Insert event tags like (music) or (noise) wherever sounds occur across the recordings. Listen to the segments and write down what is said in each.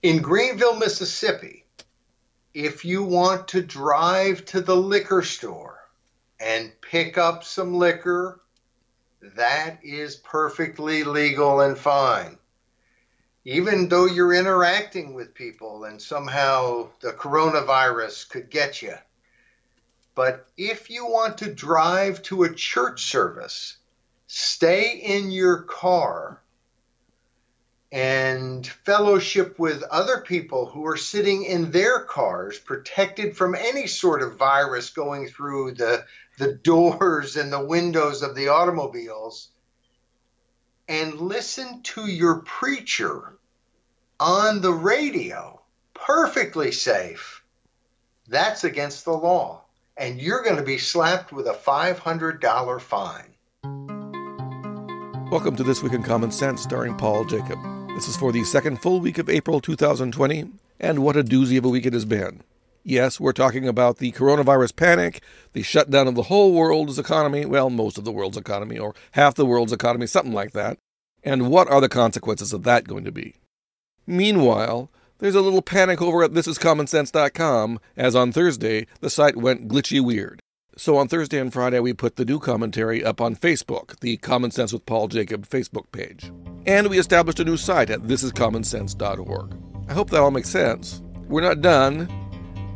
In Greenville, Mississippi, if you want to drive to the liquor store and pick up some liquor, that is perfectly legal and fine. Even though you're interacting with people and somehow the coronavirus could get you. But if you want to drive to a church service, stay in your car and fellowship with other people who are sitting in their cars, protected from any sort of virus going through the, the doors and the windows of the automobiles, and listen to your preacher on the radio, perfectly safe. That's against the law, and you're going to be slapped with a $500 fine. Welcome to This Week in Common Sense, starring Paul Jacob. This is for the second full week of April 2020, and what a doozy of a week it has been. Yes, we're talking about the coronavirus panic, the shutdown of the whole world's economy, well, most of the world's economy, or half the world's economy, something like that. And what are the consequences of that going to be? Meanwhile, there's a little panic over at thisiscommonsense.com, as on Thursday, the site went glitchy weird. So on Thursday and Friday, we put the new commentary up on Facebook, the Common Sense with Paul Jacob Facebook page. And we established a new site at thisiscommonsense.org. I hope that all makes sense. We're not done.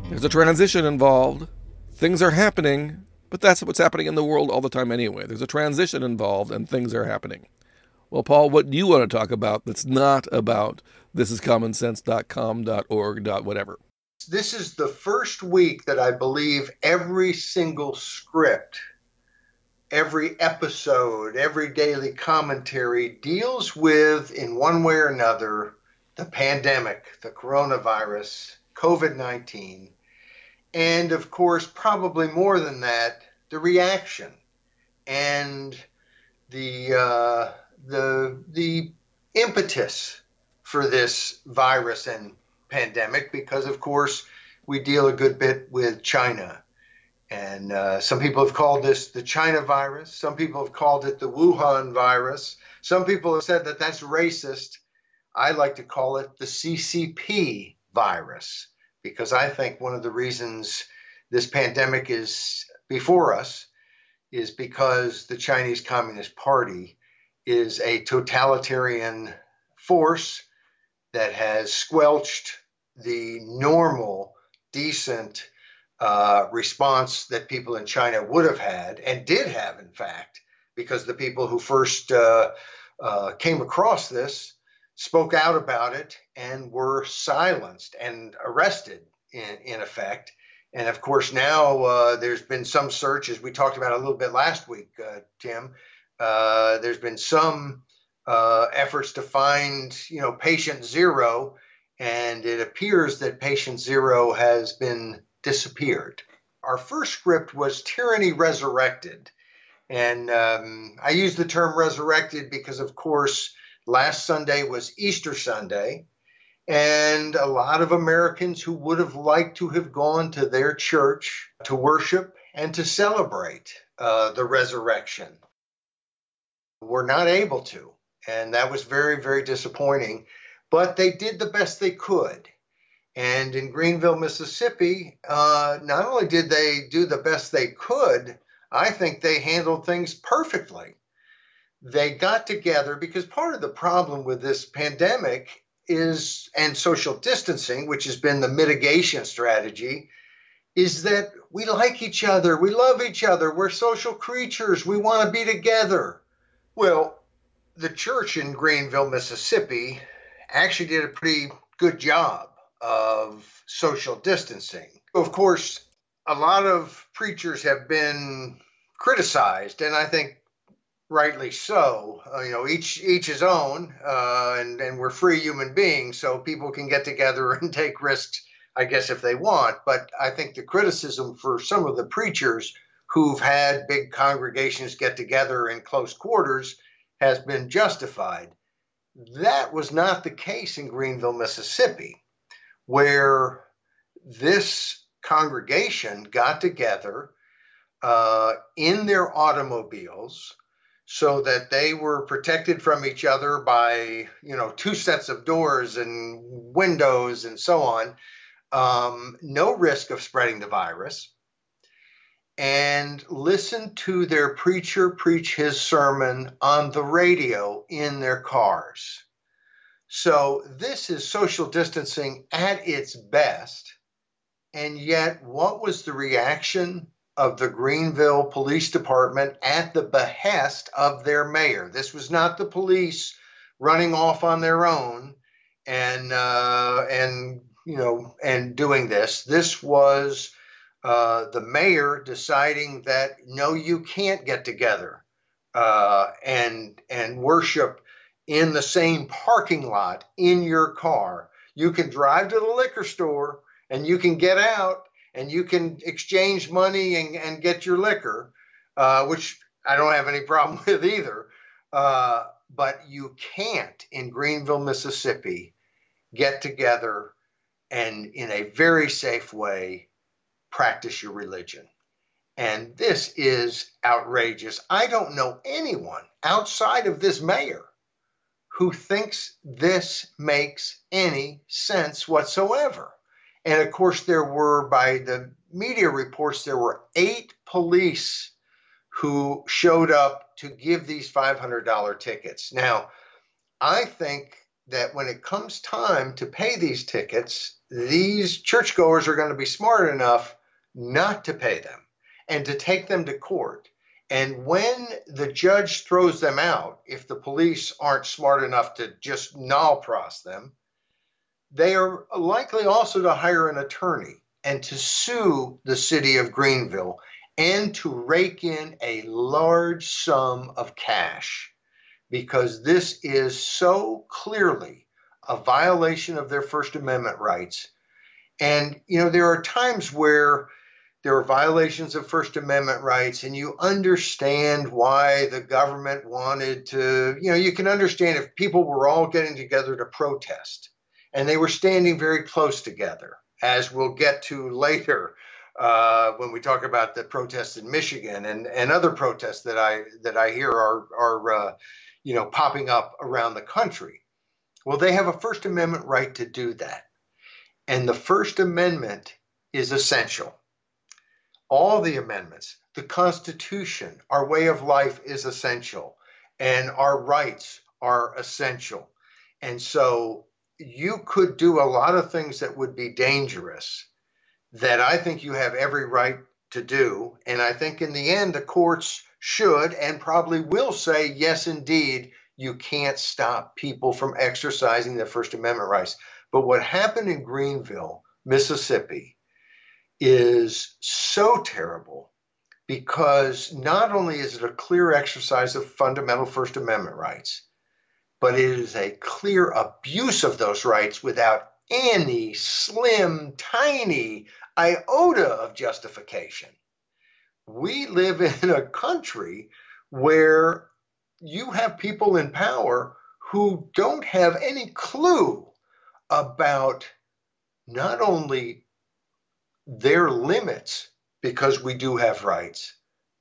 There's a transition involved. Things are happening, but that's what's happening in the world all the time anyway. There's a transition involved and things are happening. Well, Paul, what do you want to talk about that's not about thisiscommonsense.com.org. whatever? this is the first week that I believe every single script, every episode, every daily commentary deals with, in one way or another, the pandemic, the coronavirus, COVID 19, and of course, probably more than that, the reaction and the, uh, the, the impetus for this virus and pandemic because, of course, we deal a good bit with China. And uh, some people have called this the China virus. Some people have called it the Wuhan virus. Some people have said that that's racist. I like to call it the CCP virus because I think one of the reasons this pandemic is before us is because the Chinese Communist Party is a totalitarian force that has squelched the normal, decent uh, response that people in China would have had and did have, in fact, because the people who first uh, uh, came across this spoke out about it and were silenced and arrested, in, in effect. And of course, now uh, there's been some search, as we talked about a little bit last week, uh, Tim. Uh, there's been some efforts to find, you know, patient zero and it appears that patient zero has been disappeared. Our first script was Tyranny Resurrected. And um, I use the term resurrected because, of course, last Sunday was Easter Sunday. And a lot of Americans who would have liked to have gone to their church to worship and to celebrate uh, the resurrection were not able to. And that was very, very disappointing but they did the best they could. And in Greenville, Mississippi, uh, not only did they do the best they could, I think they handled things perfectly. They got together because part of the problem with this pandemic is, and social distancing, which has been the mitigation strategy, is that we like each other, we love each other, we're social creatures, we want to be together. Well, the church in Greenville, Mississippi, actually did a pretty good job of social distancing. Of course, a lot of preachers have been criticized, and I think rightly so. Uh, you know, each each his own, uh, and and we're free human beings, so people can get together (laughs) and take risks, I guess, if they want. But I think the criticism for some of the preachers who've had big congregations get together in close quarters has been justified. That was not the case in Greenville, Mississippi, where this congregation got together uh, in their automobiles, so that they were protected from each other by you know two sets of doors and windows and so on. Um, no risk of spreading the virus. And listen to their preacher preach his sermon on the radio in their cars so this is social distancing at its best and yet what was the reaction of the Greenville Police Department at the behest of their mayor. This was not the police running off on their own and uh, and you know and doing this. This was uh, the mayor deciding that no, you can't get together uh, and and worship in the same parking lot in your car. You can drive to the liquor store and you can get out and you can exchange money and, and get your liquor, uh, which I don't have any problem (laughs) with either. Uh, but you can't in Greenville, Mississippi, get together and in a very safe way practice your religion. And this is outrageous. I don't know anyone outside of this mayor who thinks this makes any sense whatsoever. And of course, there were, by the media reports, there were eight police who showed up to give these $500 tickets. Now, I think that when it comes time to pay these tickets, these churchgoers are going to be smart enough not to pay them and to take them to court. And when the judge throws them out, if the police aren't smart enough to just nolle pros them, they are likely also to hire an attorney and to sue the city of Greenville and to rake in a large sum of cash because this is so clearly a violation of their First Amendment rights. And, you know, there are times where there are violations of First Amendment rights, and you understand why the government wanted to, you know, you can understand if people were all getting together to protest and they were standing very close together, as we'll get to later uh, when we talk about the protests in Michigan and, and other protests that I that I hear are are uh, you know popping up around the country. Well, they have a First Amendment right to do that, and the First Amendment is essential. All the amendments, the Constitution, our way of life is essential, and our rights are essential. And so you could do a lot of things that would be dangerous that I think you have every right to do. And I think in the end, the courts should and probably will say, yes, indeed, you can't stop people from exercising their First Amendment rights. But what happened in Greenville, Mississippi, is so terrible because not only is it a clear exercise of fundamental First Amendment rights, but it is a clear abuse of those rights without any slim, tiny iota of justification. We live in a country where you have people in power who don't have any clue about not only their limits, because we do have rights,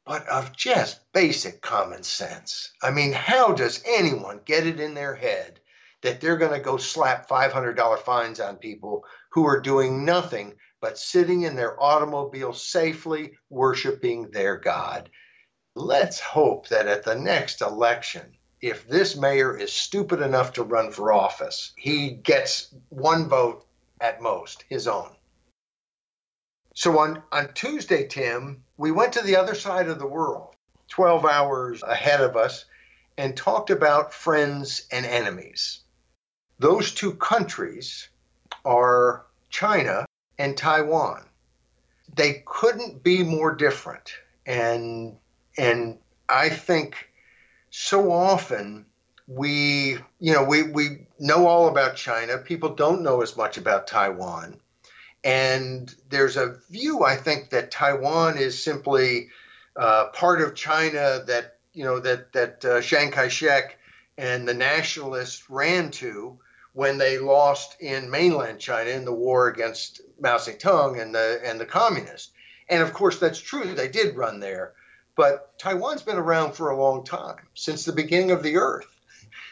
but of just basic common sense. I mean, how does anyone get it in their head that they're going to go slap $500 fines on people who are doing nothing but sitting in their automobile safely worshiping their God? Let's hope that at the next election, if this mayor is stupid enough to run for office, he gets one vote at most, his own. So on, on Tuesday, Tim, we went to the other side of the world, 12 hours ahead of us, and talked about friends and enemies. Those two countries are China and Taiwan. They couldn't be more different. And and I think so often we you know we, we know all about China. People don't know as much about Taiwan. And there's a view, I think, that Taiwan is simply uh, part of China that you know that that uh, Chiang Kai-shek and the nationalists ran to when they lost in mainland China in the war against Mao Zedong and the and the communists. And of course, that's true. They did run there, But Taiwan's been around for a long time, since the beginning of the earth.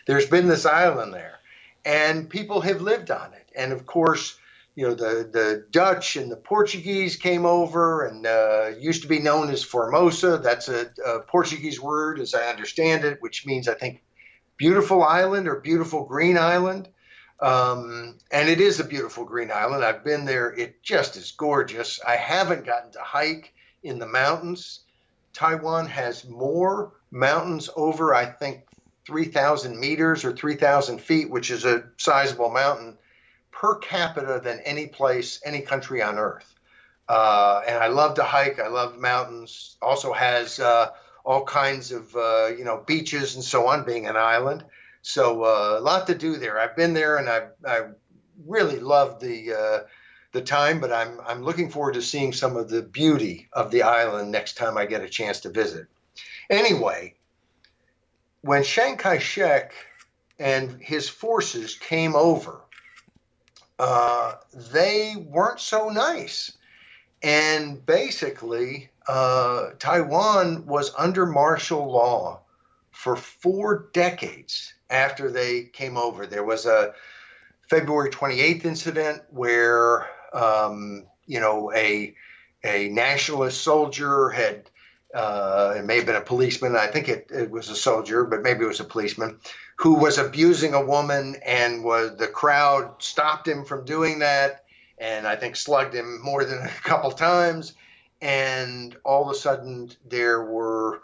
There's been this island there, and people have lived on it. And of course, you know, the, the Dutch and the Portuguese came over and uh, used to be known as Formosa. That's a, a, Portuguese word, as I understand it, which means, I think, beautiful island or beautiful green island. Um, and it is a beautiful green island. I've been there. It just is gorgeous. I haven't gotten to hike in the mountains. Taiwan has more mountains over, I think, 3,000 meters or 3,000 feet, which is a sizable mountain per capita than any place, any country on earth. Uh, and I love to hike. I love mountains. Also has uh, all kinds of uh, you know beaches and so on, being an island. So uh, a lot to do there. I've been there and I I really love the uh, the time, but I'm I'm looking forward to seeing some of the beauty of the island next time I get a chance to visit. Anyway, when Chiang Kai-shek and his forces came over, uh, they weren't so nice, and basically uh, Taiwan was under martial law for four decades after they came over. There was a February 28th incident where, um, you know, a, a nationalist soldier had, uh, it may have been a policeman, I think it, it was a soldier, but maybe it was a policeman, who was abusing a woman and was the crowd stopped him from doing that and I think slugged him more than (laughs) a couple times. And all of a sudden, there were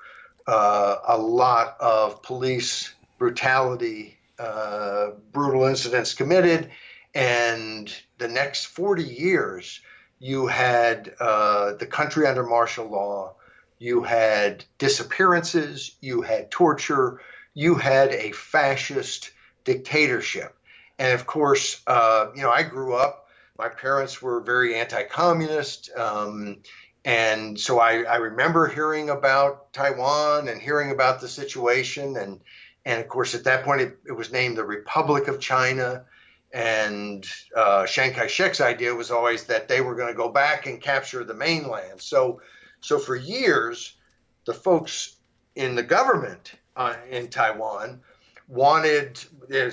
uh, a lot of police brutality, uh, brutal incidents committed. And the next 40 years, you had uh, the country under martial law, you had disappearances, you had torture, you had a fascist dictatorship. And of course, uh, you know, I grew up, my parents were very anti communist. Um, and so I, I, remember hearing about Taiwan and hearing about the situation. And, and of course, at that point, it, it was named the Republic of China. And uh, Chiang Kai shek's idea was always that they were going to go back and capture the mainland. So, so for years, the folks in the government uh, in Taiwan wanted,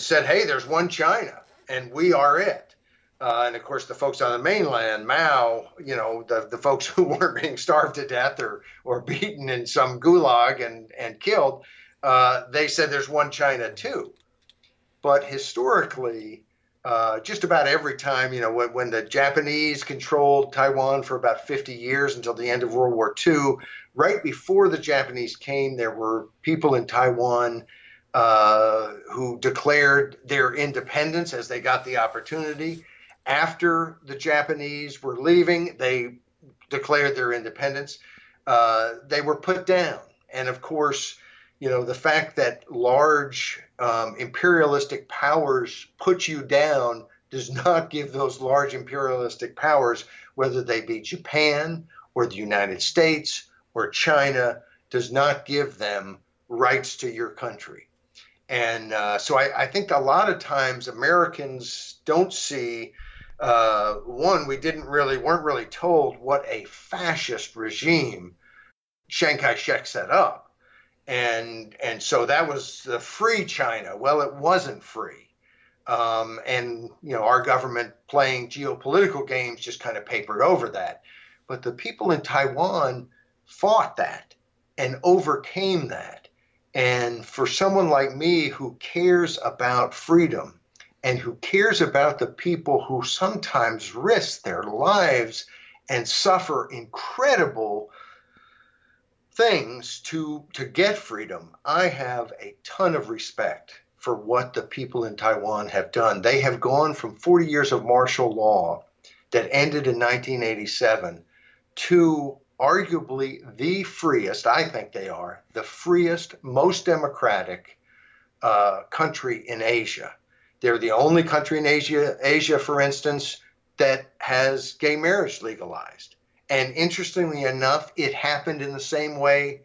said, hey, there's one China and we are it. Uh, and of course, the folks on the mainland, Mao, you know, the, the folks (laughs) who weren't being starved to death or, or beaten in some gulag and, and killed, uh, they said there's one China too. But historically, uh, just about every time, you know, when, when, the Japanese controlled Taiwan for about 50 years until the end of World War II, right before the Japanese came, there were people in Taiwan uh, who declared their independence as they got the opportunity after the Japanese were leaving, they declared their independence. Uh, they were put down. And of course, you know, the fact that large um, imperialistic powers put you down does (laughs) not give those large imperialistic powers, whether they be Japan or the United States or China, does not give them rights to your country. And uh, so I, I, think a lot of times Americans don't see uh, one, we didn't really weren't really told what a fascist regime Chiang Kai-shek set up, and and so that was the free China. Well, it wasn't free, um, and you know our government playing geopolitical games just kind of papered over that. But the people in Taiwan fought that and overcame that. And for someone like me who cares about freedom and who cares about the people who sometimes risk their lives and suffer incredible things to to get freedom i have a ton of respect for what the people in taiwan have done they have gone from 40 years of martial law that ended in 1987 to arguably the freest i think they are the freest most democratic uh, country in asia they're the only country in Asia, Asia, for instance, that has gay marriage legalized. And interestingly enough, it happened in the same way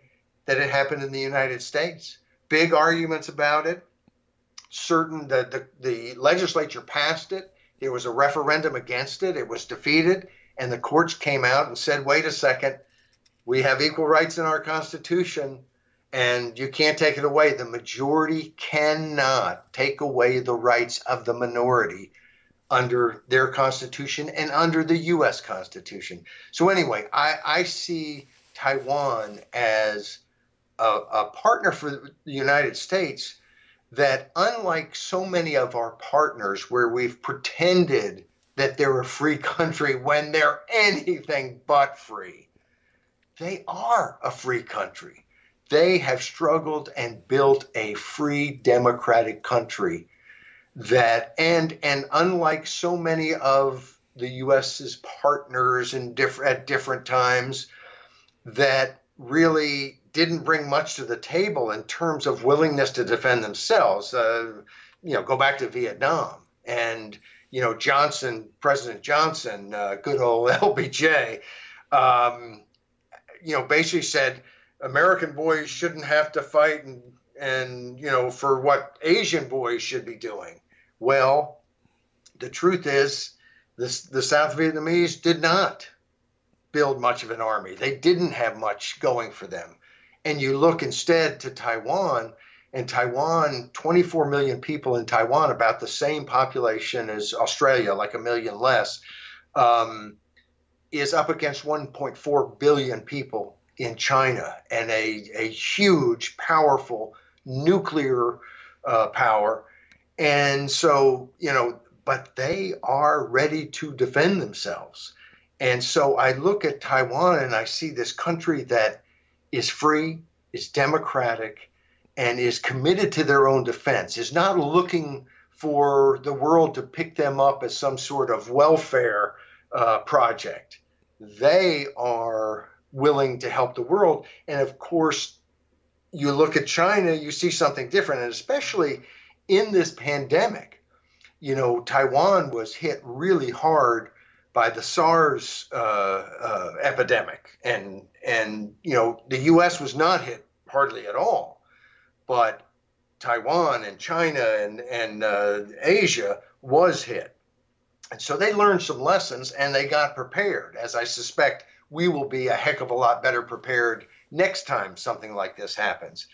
that it happened in the United States. Big arguments about it. Certain that the, the legislature passed it. There was a referendum against it. It was defeated. And the courts came out and said, wait a second, We have equal rights in our Constitution, and you can't take it away. The majority cannot take away the rights of the minority under their Constitution and under the U.S. Constitution. So, anyway, I, I see Taiwan as a, a partner for the United States that, unlike so many of our partners where we've pretended that they're a free country when they're anything but free, they are a free country. They have struggled and built a free democratic country that and and unlike so many of the US's partners in different at different times that really didn't bring much to the table in terms of willingness to defend themselves. Uh, you know, go back to Vietnam and you know Johnson, President Johnson, uh, good old (laughs) LBJ, um, you know, basically said American boys shouldn't have to fight and and you know for what Asian boys should be doing. Well, the truth is, this, the South Vietnamese did not build much of an army. They didn't have much going for them. And you look instead to Taiwan, and Taiwan, 24 million people in Taiwan, about the same population as Australia, like a million less, um, is up against 1.4 billion people in China and a, a huge, powerful nuclear uh, power and so, you know, but they are ready to defend themselves. And so I look at Taiwan and I see this country that is free, is democratic, and is committed to their own defense, is not looking for the world to pick them up as some sort of welfare uh, project. They are willing to help the world. And of course, you look at China, you see something different, and especially in this pandemic, you know, Taiwan was hit really hard by the SARS uh, uh, epidemic, and and you know the U.S. was not hit hardly at all, but Taiwan and China and and uh, Asia was hit, and so they learned some lessons and they got prepared. As I suspect, we will be a heck of a lot better prepared next time something like this happens.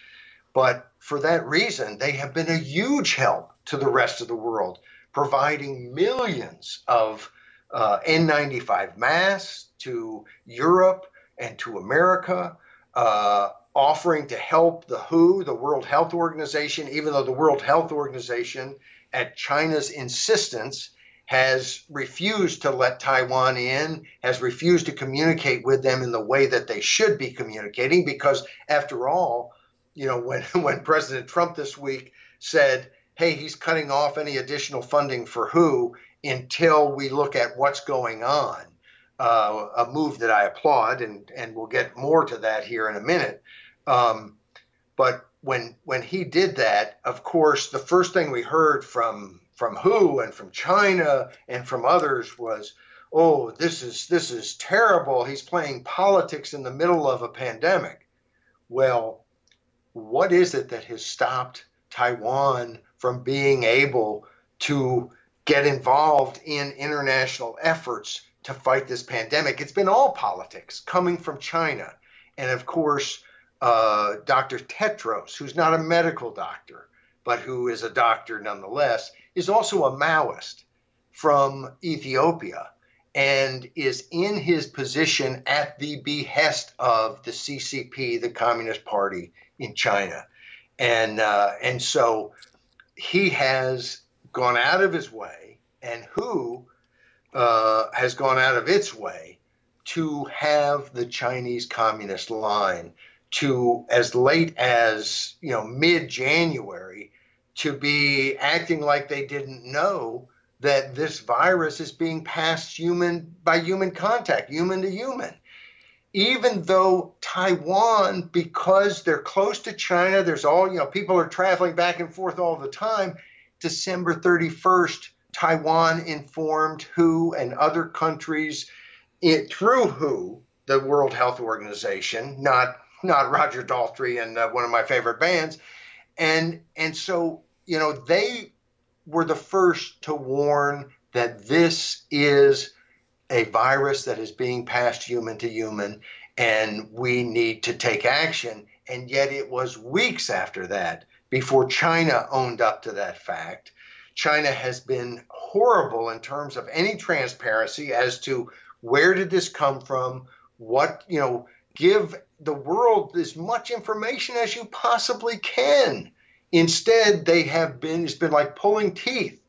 But for that reason, they have been a huge help to the rest of the world, providing millions of uh, N95 masks to Europe and to America, uh, offering to help the WHO, the World Health Organization, even though the World Health Organization, at China's insistence, has refused to let Taiwan in, has refused to communicate with them in the way that they should be communicating, because after all, you know, when (laughs) when President Trump this week said, "Hey, he's cutting off any additional funding for WHO until we look at what's going on," uh, a move that I applaud, and and we'll get more to that here in a minute. Um, but when when he did that, of course, the first thing we heard from from WHO and from China and from others was, "Oh, this is this is terrible. He's playing politics in the middle of a pandemic." Well, what is it that has stopped Taiwan from being able to get involved in international efforts to fight this pandemic? It's been all politics coming from China. And of course, uh, Dr. Tedros, who's not a medical doctor, but who is a doctor nonetheless, is also a Maoist from Ethiopia and is in his position at the behest of the CCP, the Communist Party in China, and uh, and so he has gone out of his way, and WHO uh, has gone out of its way to have the Chinese Communist line to as late as you know mid January to be acting like they didn't know that this virus is being passed human by human contact, human to human even though Taiwan, because they're close to China, there's all, you know, people are traveling back and forth all the time. December 31st, Taiwan informed WHO and other countries it, through WHO, the World Health Organization, not not Roger Daltrey and uh, one of my favorite bands, and and so you know they were the first to warn that this is a virus that is being passed human to human and we need to take action. And yet it was weeks after that before China owned up to that fact. China has been horrible in terms of any transparency as to where did this come from, what, you know, give the world as much information as you possibly can. Instead, they have been, it's been like pulling teeth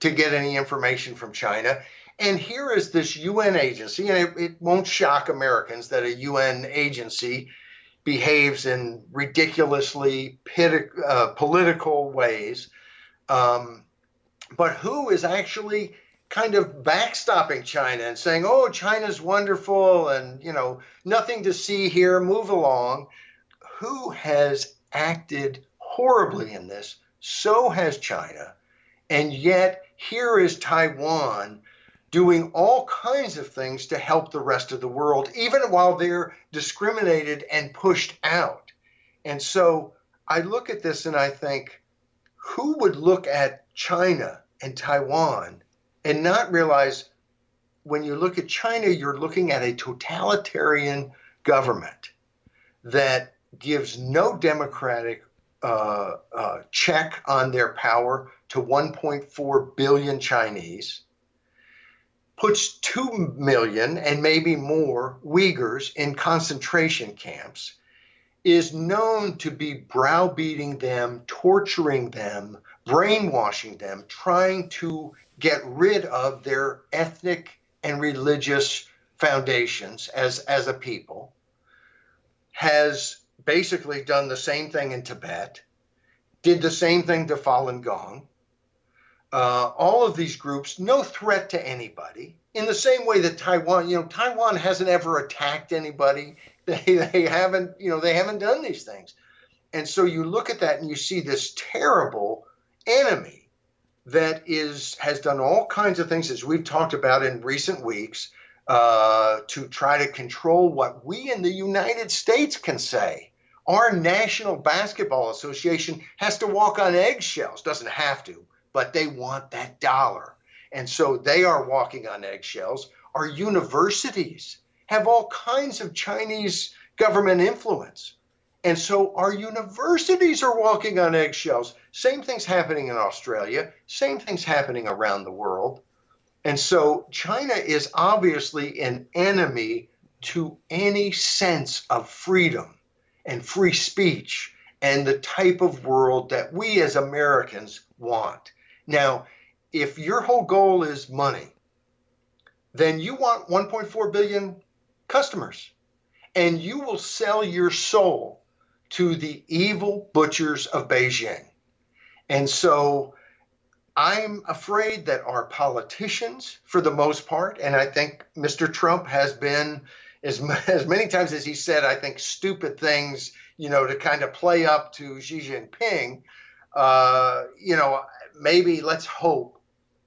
to get any information from China. And here is this UN agency, and it, it won't shock Americans that a UN agency behaves in ridiculously uh, political ways. Um, but who is actually kind of backstopping China and saying, "Oh, China's wonderful and, you know, nothing to see here, move along." Who has acted horribly in this? So has China. And yet here is Taiwan doing all kinds of things to help the rest of the world, even while they're discriminated and pushed out. And so I look at this and I think, who would look at China and Taiwan and not realize when you look at China, you're looking at a totalitarian government that gives no democratic uh, uh, check on their power to 1.4 billion Chinese, puts 2 million and maybe more Uyghurs in concentration camps, is known to be browbeating them, torturing them, brainwashing them, trying to get rid of their ethnic and religious foundations as, as a people, has basically done the same thing in Tibet, did the same thing to Falun Gong. Uh, all of these groups, no threat to anybody. In the same way that Taiwan, you know, Taiwan hasn't ever attacked anybody. (laughs) They, they haven't, you know, they haven't done these things. And so you look at that and you see this terrible enemy that is has done all kinds of things, as we've talked about in recent weeks, uh, to try to control what we in the United States can say. Our National Basketball Association has to walk on eggshells, doesn't have to, but they want that dollar. And so they are walking on eggshells. Our universities have all kinds of Chinese government influence. And so our universities are walking on eggshells. Same things happening in Australia, same things happening around the world. And so China is obviously an enemy to any sense of freedom and free speech and the type of world that we as Americans want. Now, if your whole goal is money, then you want 1.4 billion customers and you will sell your soul to the evil butchers of Beijing. And so I'm afraid that our politicians, for the most part, and I think Mr. Trump has been as, (laughs) as many times as he said, I think, stupid things, you know, to kind of play up to Xi Jinping. Uh, you know, maybe let's hope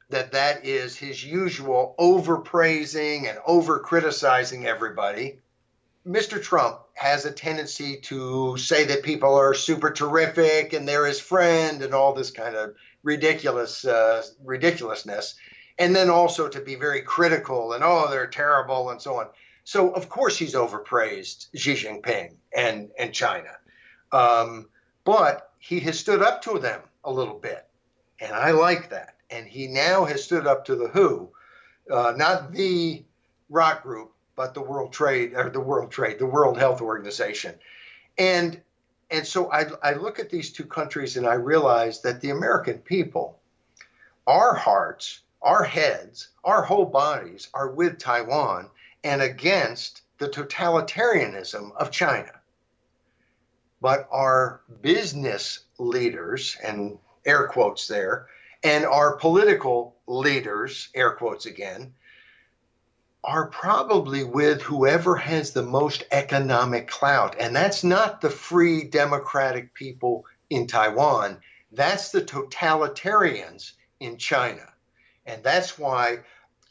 that that is his usual overpraising and over criticizing everybody. Mr. Trump has a tendency to say that people are super terrific and they're his friend and all this kind of ridiculous uh, ridiculousness, and then also to be very critical and oh they're terrible and so on. So of course he's overpraised Xi Jinping and and China, um, but he has stood up to them a little bit, and I like that. And he now has stood up to the WHO, uh, not the rock group, but the World Trade or the World Trade, the World Health Organization, and and so I, I look at these two countries and I realize that the American people, our hearts, our heads, our whole bodies are with Taiwan and against the totalitarianism of China. But our business leaders, and air quotes there, and our political leaders, air quotes again, are probably with whoever has the most economic clout. And that's not the free democratic people in Taiwan, that's the totalitarians in China. And that's why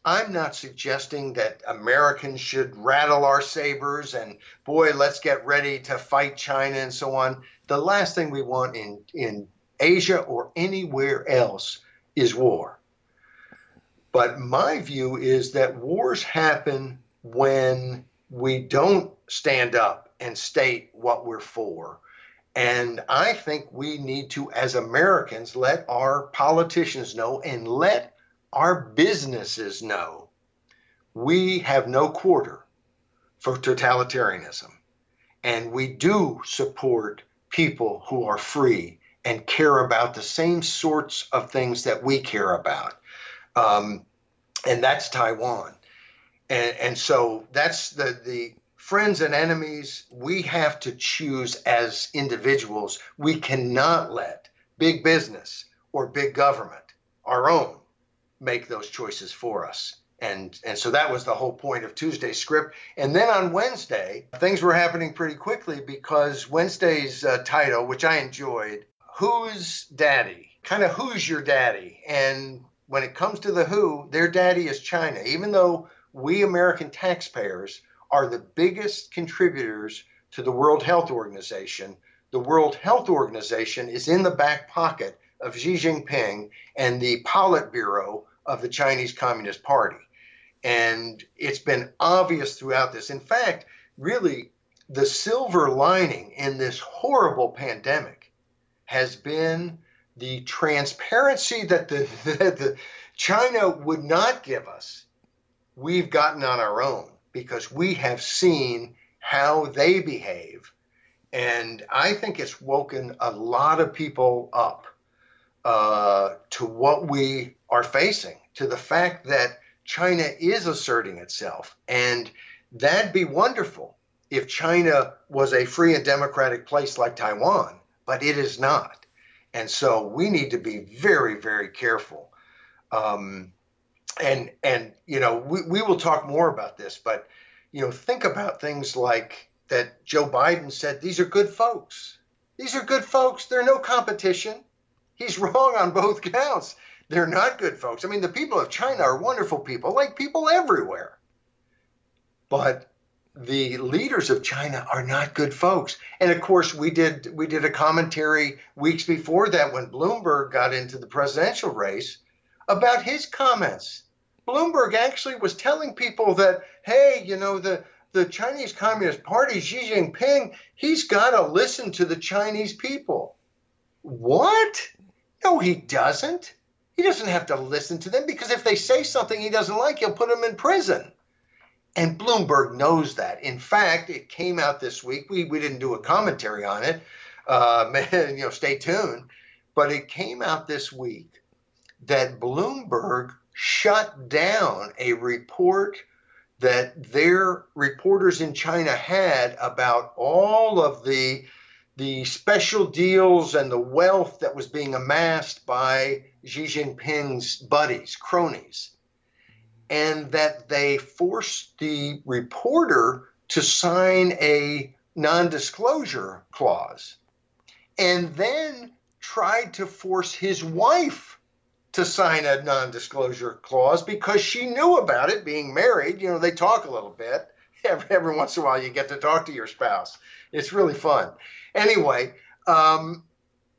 I'm not suggesting that Americans should rattle our sabers and boy, let's get ready to fight China and so on. The last thing we want in, in Asia or anywhere else is war. But my view is that wars happen when we don't stand up and state what we're for. And I think we need to, as Americans, let our politicians know and let our businesses know we have no quarter for totalitarianism. And we do support people who are free and care about the same sorts of things that we care about. Um, and that's Taiwan. And, and so that's the, the friends and enemies we have to choose as individuals. We cannot let big business or big government, our own, make those choices for us. And, and so that was the whole point of Tuesday's script. And then on Wednesday, things were happening pretty quickly because Wednesday's uh, title, which I enjoyed, Who's Daddy? Kind of who's your daddy? And when it comes to the who, their daddy is China. Even though we American taxpayers are the biggest contributors to the World Health Organization, the World Health Organization is in the back pocket of Xi Jinping and the Politburo of the Chinese Communist Party. And it's been obvious throughout this. In fact, really, the silver lining in this horrible pandemic has been the transparency that the, (laughs) that the China would not give us, we've gotten on our own because we have seen how they behave. And I think it's woken a lot of people up uh, to what we are facing, to the fact that China is asserting itself. And that'd be wonderful if China was a free and democratic place like Taiwan, but it is not. And so we need to be very, very careful. Um, and and you know we, we will talk more about this, but you know think about things like that. Joe Biden said these are good folks. These are good folks. They're no competition. He's (laughs) wrong on both counts. They're not good folks. I mean, the people of China are wonderful people, like people everywhere. But the leaders of China are not good folks. And of course, we did we did a commentary weeks before that when Bloomberg got into the presidential race about his comments. Bloomberg actually was telling people that, hey, you know, the the Chinese Communist Party, Xi Jinping, he's got to listen to the Chinese people. What? No, he doesn't. He doesn't have to listen to them because if they say something he doesn't like, he'll put them in prison. And Bloomberg knows that. In fact, it came out this week. We, we didn't do a commentary on it. Uh, (laughs) you know, stay tuned. But it came out this week that Bloomberg shut down a report that their reporters in China had about all of the the special deals and the wealth that was being amassed by Xi Jinping's buddies, cronies and that they forced the reporter to sign a non disclosure clause and then tried to force his wife to sign a non disclosure clause because she knew about it being married. You know, they talk a little bit. (laughs) Every, every once in a while, you get to talk to your spouse. It's really fun. Anyway, um,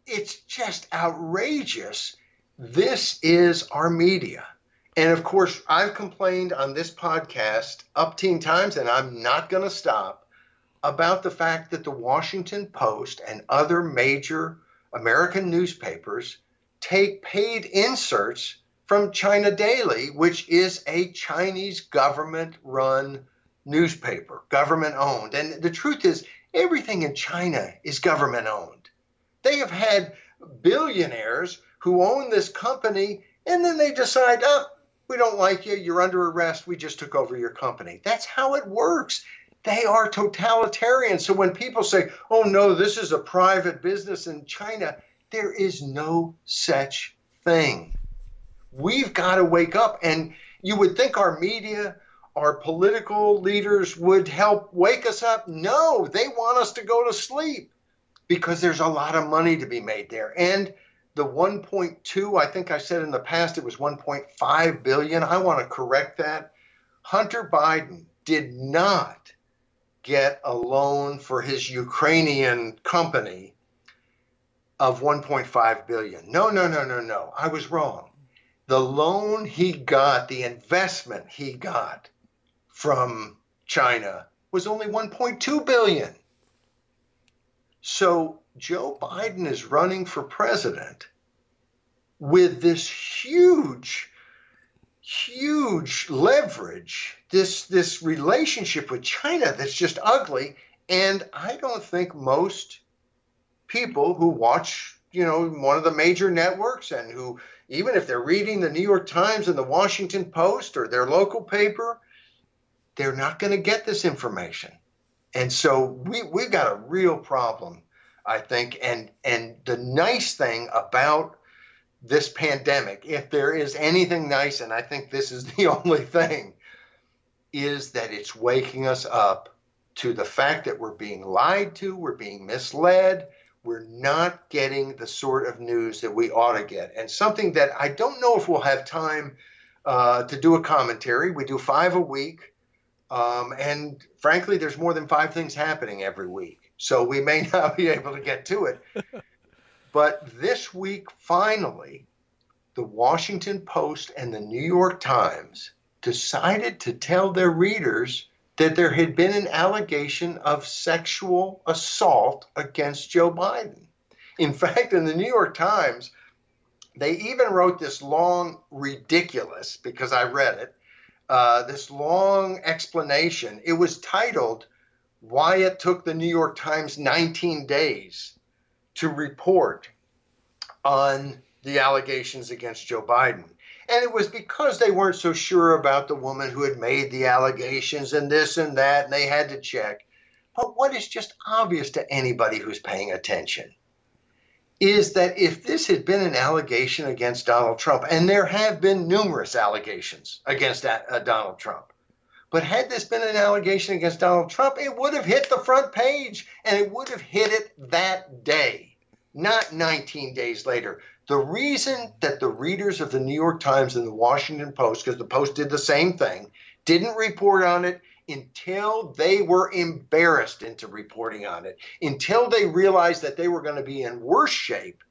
it's just outrageous. This is our media. And of course, I've complained on this podcast up teen times, and I'm not going to stop about the fact that the Washington Post and other major American newspapers take paid inserts from China Daily, which is a Chinese government run newspaper, government owned. And the truth is, everything in China is government owned. They have had billionaires who own this company, and then they decide, oh, we don't like you. You're under arrest. We just took over your company. That's how it works. They are totalitarian. So when people say, oh no, this is a private business in China, there is no such thing. We've got to wake up. And you would think our media, our political leaders would help wake us up. No, they want us to go to sleep because there's a lot of money to be made there. And the 1.2 i think i said in the past it was 1.5 billion. I want to correct that. Hunter biden did not get a loan for his ukrainian company of 1.5 billion. No no no no no. I was wrong. The loan he got the investment he got from china was only 1.2 billion. So Joe Biden is running for president with this huge huge leverage this this relationship with China that's just ugly. And I don't think most people who watch you know one of the major networks and who even if they're reading the New York Times and the Washington Post or their local paper they're not going to get this information. And so we we've got a real problem I think and and the nice thing about this pandemic, if there is anything nice, and I think this is (laughs) the only thing, is that it's waking us up to the fact that we're being lied to, we're being misled, we're not getting the sort of news that we ought to get. And something that I don't know if we'll have time uh, to do a commentary. We do five a week. Um, and frankly, there's more than five things happening every week. So we may (laughs) not be able to get to it. (laughs) But this week, finally, the Washington Post and the New York Times decided to tell their readers that there had been an allegation of sexual assault against Joe Biden. In (laughs) fact, in the New York Times, they even wrote this long, ridiculous, because I read it, uh, this long explanation. It was titled, Why It Took the New York Times 19 Days to report on the allegations against Joe Biden. And it was because they weren't so sure about the woman who had made the allegations and this and that, and they had to check. But what is just obvious to anybody who's paying attention is that if this had been an allegation against Donald Trump, and there have been numerous allegations against uh, Donald Trump, but had this been an allegation against Donald Trump, it would have hit the front page and it would have hit it that day, not 19 days later. The reason that the readers of the New York Times and the Washington Post, because the Post did the same thing, didn't report on it until they were embarrassed into reporting on it, until they realized that they were going to be in worse shape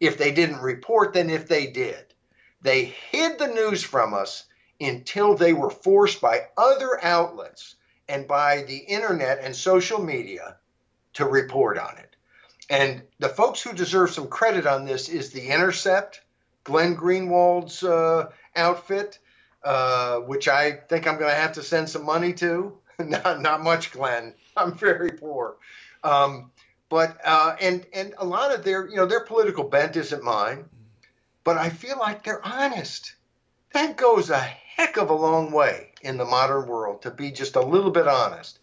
if they didn't report than if they did. They hid the news from us until they were forced by other outlets and by the internet and social media to report on it. And the folks who deserve some credit on this is The Intercept, Glenn Greenwald's uh, outfit, uh, which I think I'm going to have to send some money to. (laughs) not, not much, Glenn. I'm very poor. Um, but uh, and and a lot of their you know their political bent isn't mine, but I feel like they're honest. That goes a heck of a long way in the modern world to be just a little bit honest.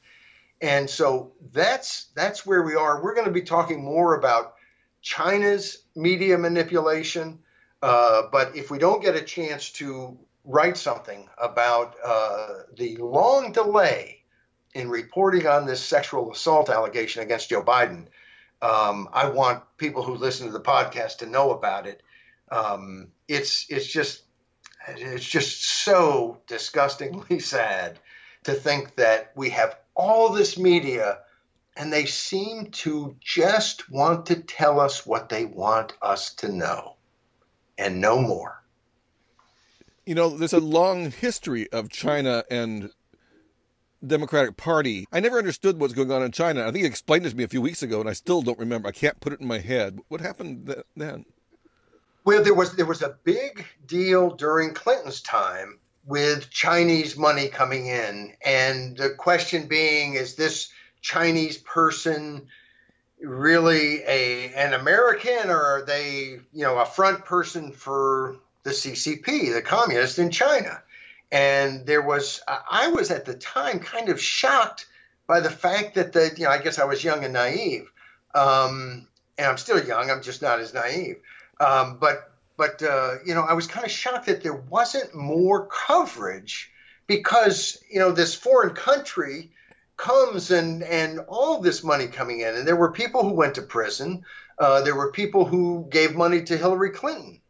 And so that's that's where we are. We're going to be talking more about China's media manipulation. Uh, but if we don't get a chance to write something about uh, the long delay in reporting on this sexual assault allegation against Joe Biden, um, I want people who listen to the podcast to know about it. Um, it's it's just it's just so disgustingly (laughs) sad to think that we have all this media and they seem to just want to tell us what they want us to know and no more. You know, there's a long history of China and Democratic Party. I never understood what's going on in China. I think you explained it to me a few weeks ago, and I still don't remember. I can't put it in my head. What happened th- then? Well, there was there was a big deal during Clinton's time with Chinese money coming in, and the question being, is this Chinese person really a an American, or are they, you know, a front person for the CCP, the communists in China? And there was, I was at the time kind of shocked by the fact that the, you know, I guess I was young and naive, um, and I'm still young. I'm just not as naive. Um, but but uh, you know, I was kind of shocked that there wasn't more coverage because you know this foreign country comes and and all this money coming in, and there were people who went to prison. Uh, there were people who gave money to Hillary Clinton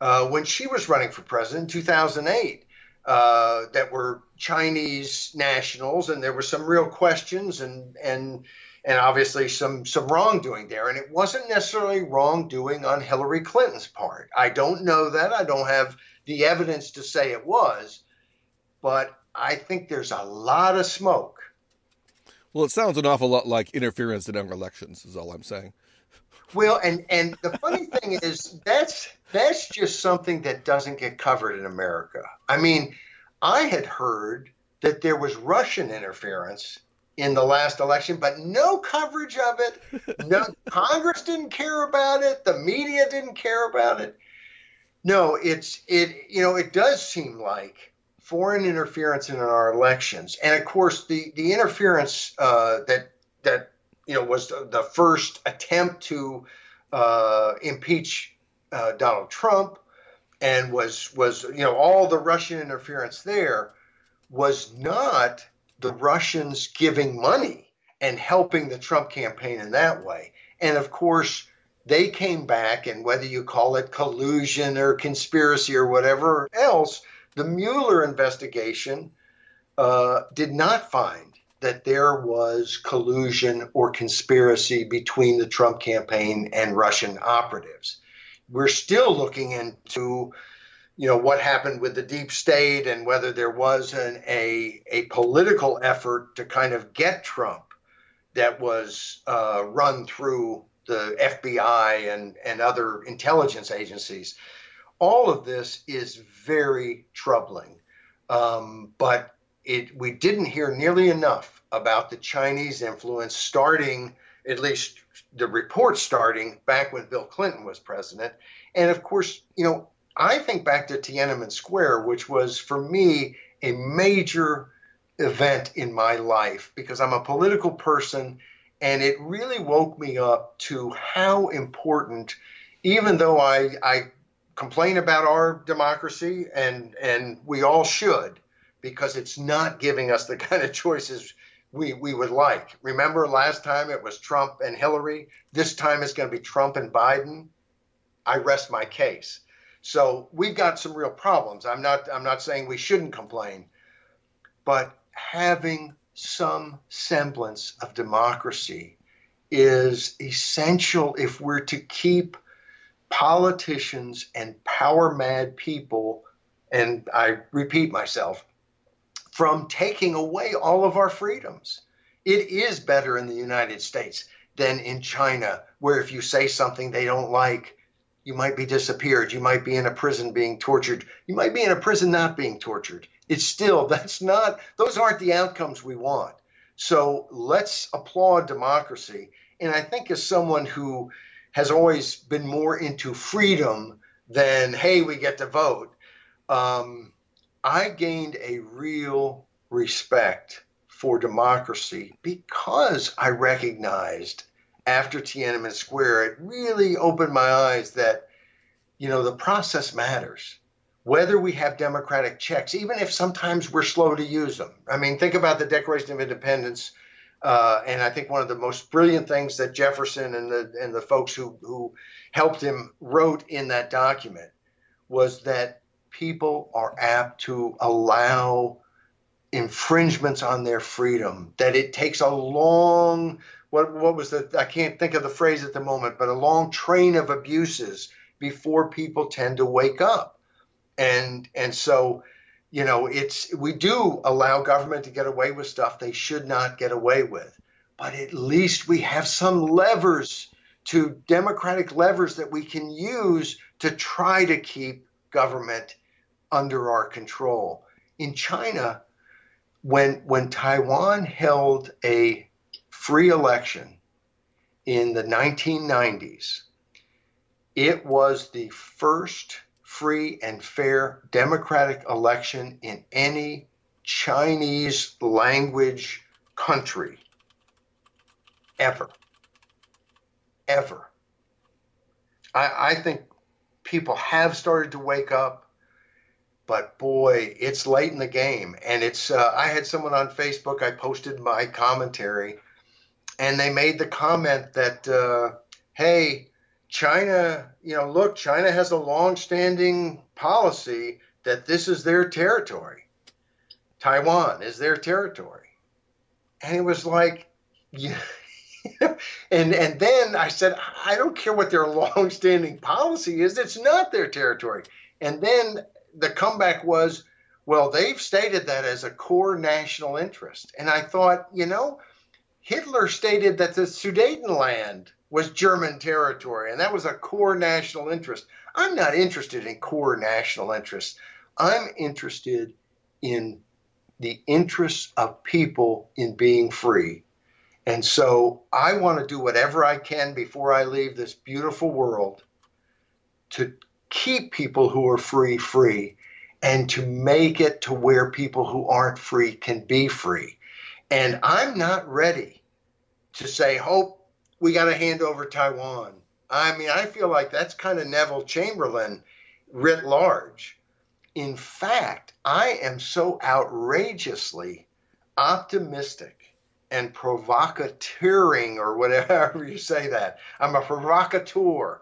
uh, when she was running for president in 2008. Uh, that were Chinese nationals, and there were some real questions and and and obviously some some wrongdoing there. And it wasn't necessarily wrongdoing on Hillary Clinton's part. I don't know that. I don't have the evidence to say it was, but I think there's a lot of smoke Well, it sounds an awful lot like interference in our elections, is all I'm saying. Well, and and the funny thing is that's that's just something that doesn't get covered in America. I mean, I had heard that there was Russian interference in the last election, but no coverage of it. No (laughs) Congress didn't care about it. The media didn't care about it. No, it's it. You know, it does seem like foreign interference in our elections, and of course, the the interference uh, that that you know was the, the first attempt to uh, impeach uh, Donald Trump, and was was you know all the Russian interference there was not the Russians giving money and helping the Trump campaign in that way. And of course, they came back, and whether you call it collusion or conspiracy or whatever else, the Mueller investigation uh, did not find that there was collusion or conspiracy between the Trump campaign and Russian operatives. We're still looking into you know what happened with the deep state and whether there was an, a a political effort to kind of get Trump that was uh, run through the FBI and and other intelligence agencies. All of this is very troubling, um, but it we didn't hear nearly enough about the Chinese influence starting at least the report starting back when Bill Clinton was president, and of course you know I think back to Tiananmen Square, which was for me a major event in my life because I'm a political person and it really woke me up to how important, even though I, I complain about our democracy and, and we all should, because it's not giving us the (laughs) kind of choices we, we would like. Remember last time it was Trump and Hillary? This time it's going to be Trump and Biden. I rest my case. So we've got some real problems. I'm not I'm not saying we shouldn't complain, but having some semblance of democracy is essential if we're to keep politicians and power mad people and I repeat myself from taking away all of our freedoms. It is better in the United States than in China, where if you say something they don't like, you might be disappeared. You might be in a prison being tortured. You might be in a prison not being tortured. It's still, (laughs) that's not, those aren't the outcomes we want. So let's applaud democracy. And I think as someone who has always been more into freedom than, hey, we get to vote, um, I gained a real respect for democracy because I recognized after Tiananmen Square, it really opened my eyes that, you know, the process matters. Whether we have democratic checks, even if sometimes we're slow to use them. I mean, think about the Declaration of Independence. Uh, and I think one of the most brilliant things that Jefferson and the and the folks who who helped him wrote in that document was that people are apt to allow infringements on their freedom. That it takes a long what what was the I can't think of the phrase at the moment, but a long train of abuses before people tend to wake up. And and so, you know, it's we do allow government to get away with stuff they should not get away with. But at least we have some levers to democratic levers that we can use to try to keep government under our control. In China, when when Taiwan held a free election in the 1990s, it was the first free and fair democratic election in any Chinese language country ever. Ever. I, I think people have started to wake up, but boy, it's late in the game. And it's, uh, I had someone on Facebook, I posted my commentary and they made the comment that, uh, hey, China, you know, look, China has a long-standing policy that this is their territory. Taiwan is their territory, and it was like, yeah. (laughs) and and then I said, I don't care what their (laughs) long-standing policy is; it's not their territory. And then the comeback was, well, they've stated that as a core national interest, and I thought, you know, Hitler stated that the Sudetenland was German territory, and that was a core national interest. I'm not interested in core national interests. I'm interested in the interests of people in being free. And so I want to do whatever I can before I leave this beautiful world to keep people who are free free and to make it to where people who aren't free can be free. And I'm not ready to say, hope we got to hand over Taiwan. I mean, I feel like that's kind of Neville Chamberlain writ large. In fact, I am so outrageously optimistic and provocateuring, or whatever (laughs) you say that. I'm a provocateur.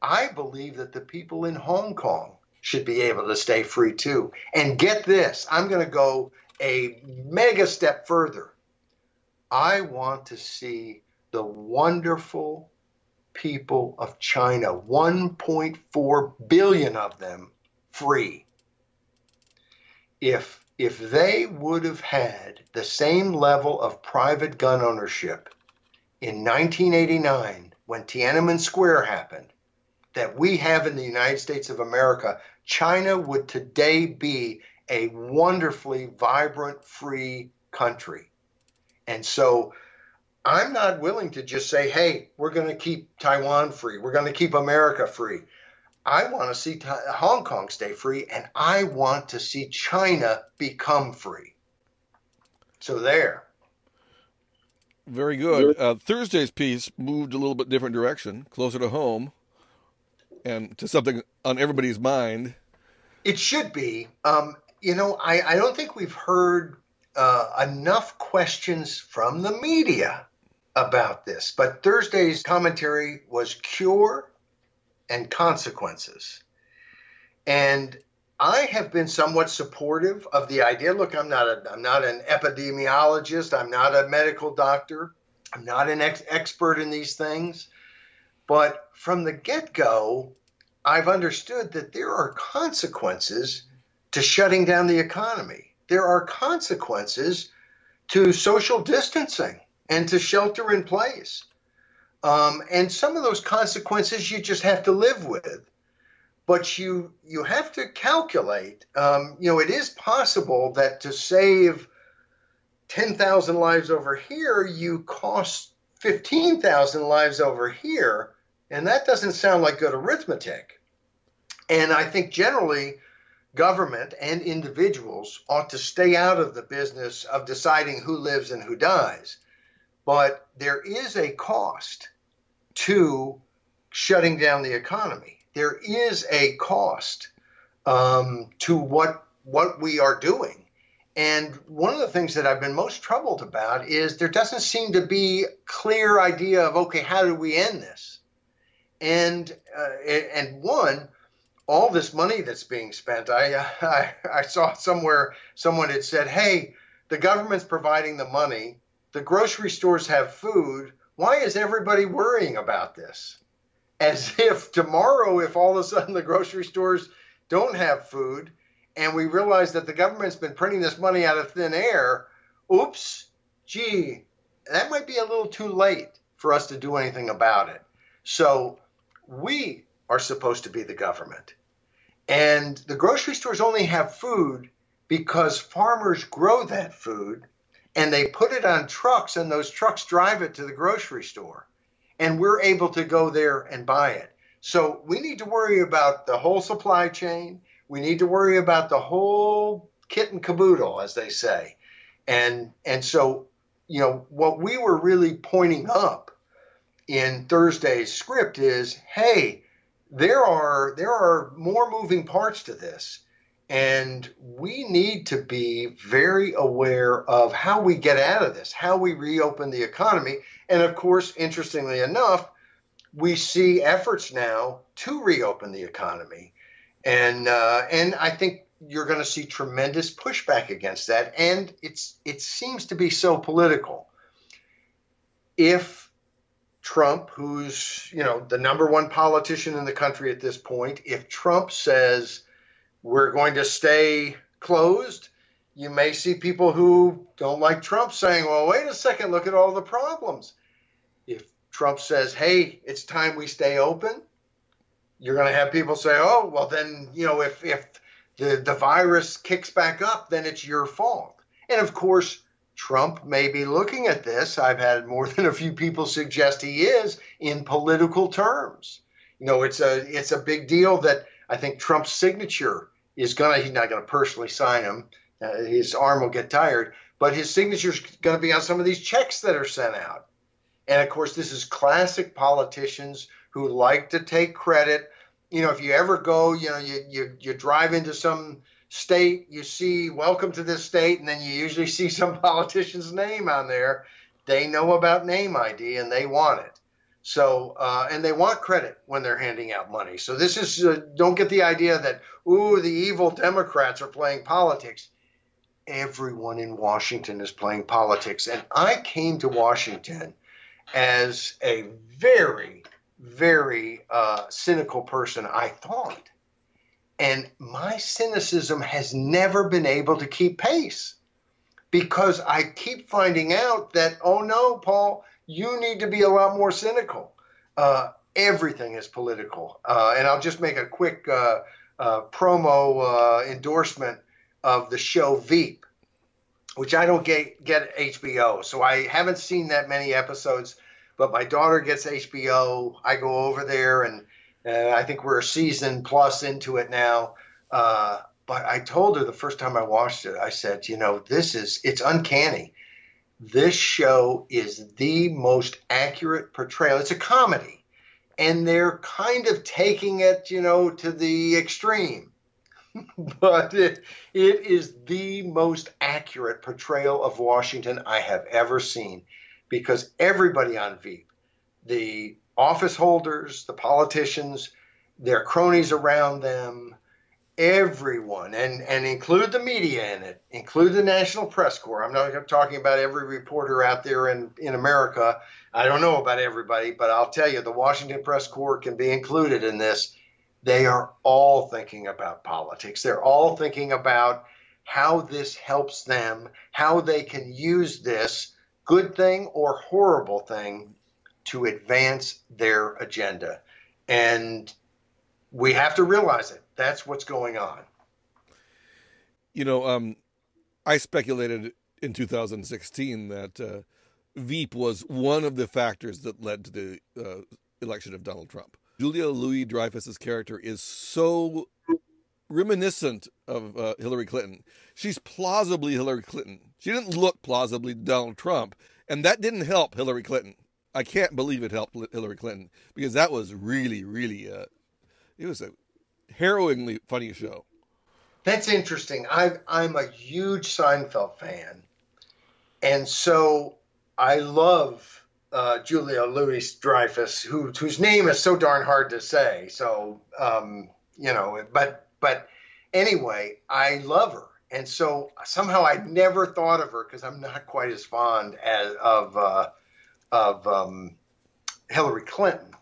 I believe that the people in Hong Kong should be able to stay free too. And get this, I'm going to go a mega step further. I want to see the wonderful people of China, 1.4 billion of them, free. If if they would have had the same level of private gun ownership in 1989 when Tiananmen Square happened that we have in the United States of America, China would today be a wonderfully vibrant, free country. And so I'm not willing to just say, hey, we're going to keep Taiwan free. We're going to keep America free. I want to see Hong Kong stay free, and I want to see China become free. So there. Very good. Uh, Thursday's piece moved a little bit different direction, closer to home, and to something on everybody's mind. It should be. Um, you know, I, I don't think we've heard uh, enough questions from the media about this. But Thursday's commentary was cure and consequences. And I have been somewhat supportive of the idea. Look, I'm not a, I'm not an epidemiologist. I'm not a medical doctor. I'm not an ex- expert in these things. But from the get go, I've understood that there are consequences to shutting down the economy. There are consequences to social distancing and to shelter in place. Um, and some of those consequences you just have to live with. But you you have to calculate. Um, you know, it is possible that to save ten thousand lives over here, you cost fifteen thousand lives over here, and that doesn't sound like good arithmetic. And I think generally, government and individuals ought to stay out of the business of deciding who lives and who dies. But there is a cost to shutting down the economy. There is a cost um, to what what we are doing. And one of the things that I've been most troubled about is there doesn't seem to be clear idea of okay, how do we end this? And uh, and one, all this money that's being spent. I, I I saw somewhere someone had said, hey, the government's providing the money the grocery stores have food. Why is everybody worrying about this? As (laughs) if tomorrow, if all of a sudden the grocery stores don't have food and we realize that the government's been printing this money out of thin air, oops, gee, that might be a little too late for us to do anything about it. So we are supposed to be the government. And the grocery stores only have food because farmers grow that food and they put it on trucks, and those trucks drive it to the grocery store. And we're able to go there and buy it. So we need to worry about the whole supply chain. We need to worry about the whole kit and caboodle, as they say. And and so, you know, what we were really pointing up in Thursday's script is, hey, there are there are more moving parts to this. And we need to be very aware of how we get out of this, how we reopen the economy. And of course, interestingly enough, we see efforts now to reopen the economy. And, uh, and I think you're going to see tremendous pushback against that. And it's, it seems to be so political. If Trump, who's you know the number one politician in the country at this point, if Trump says we're going to stay closed. you may see people who don't like Trump saying, well, wait a second, look at all the problems. If Trump says, hey, it's time we stay open, you're going to have people say, oh, well, then, you know, if, if the, the virus kicks back up, then it's your fault. And of course, Trump may be looking at this. I've had more (laughs) than a few people suggest he is in political terms. You know, it's a it's a big deal that I think Trump's signature is gonna. He's not gonna personally sign them. Uh, his arm will get tired, but his signature is going to be on some of these checks that are sent out. And of course, this is classic politicians who like to take credit. You know, if you ever go, you know, you you, you drive into some state, you see welcome to this state, and then you usually see some (laughs) politician's name on there. They know about name ID and they want it. So, uh, and they want credit when they're handing out money. So this is, uh, don't get the idea that, ooh, the evil Democrats are playing politics. Everyone in Washington is playing politics. And I came to Washington as a very, very uh, cynical person, I thought. And my cynicism has never been able to keep pace because I keep finding out that, oh no, Paul, you need to be a lot more cynical. Uh, everything is political. Uh, and I'll just make a quick uh, uh promo uh, endorsement of the show Veep, which I don't get, get HBO. So I haven't seen that many episodes, but my daughter gets HBO. I go over there and and I think we're a season plus into it now. Uh, but I told her the first time I watched it, I said, you know, this is, it's uncanny. This show is the most accurate portrayal. It's a comedy. And they're kind of taking it, you know, to the extreme. (laughs) but it, it is the most accurate portrayal of Washington I have ever seen because everybody on Veep, the office holders, the politicians, their cronies around them, everyone, and, and include the media in it, include the National Press Corps. I'm not talking about every reporter out there in, in America. I don't know about everybody, but I'll tell you, the Washington Press Corps can be included in this. They are all thinking about politics. They're all thinking about how this helps them, how they can use this good thing or horrible thing to advance their agenda. And we have to realize it. That's what's going on. You know, um, I speculated in 2016 that uh, Veep was one of the factors that led to the uh, election of Donald Trump. Julia Louis Dreyfus's character is so reminiscent of uh, Hillary Clinton. She's plausibly Hillary Clinton. She didn't look plausibly Donald Trump, and that didn't help Hillary Clinton. I can't believe it helped Hillary Clinton because that was really, really, uh, it was a harrowingly funny show. That's interesting. I, I'm a huge Seinfeld fan, and so I love uh, Julia Louis Dreyfus, who, whose name is so darn hard to say. So, um, you know, but but anyway, I love her, and so somehow I never thought of her because I'm not quite as fond as of. Uh, of um, Hillary Clinton.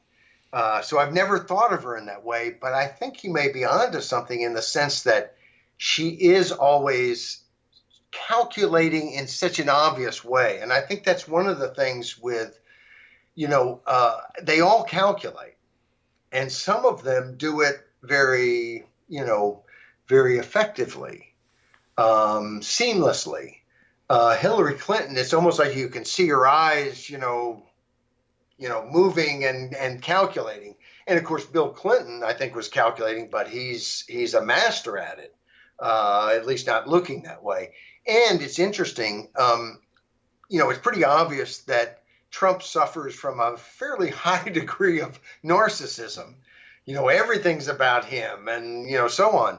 Uh, so I've never thought of her in that way, but I think you may be onto something in the sense that she is always calculating in such an obvious way. And I think that's one of the things with, you know, uh, they all calculate, and some of them do it very, you know, very effectively, um, seamlessly uh, Hillary Clinton, it's almost like you can see her eyes, you know, you know, moving and and calculating. And of course, Bill Clinton, I think, was calculating, but he's he's a master at it, uh, at least not looking that way. And it's interesting, um, you know, it's pretty obvious that Trump suffers from a fairly (laughs) high degree of narcissism. You know, everything's about him, and you know, so on.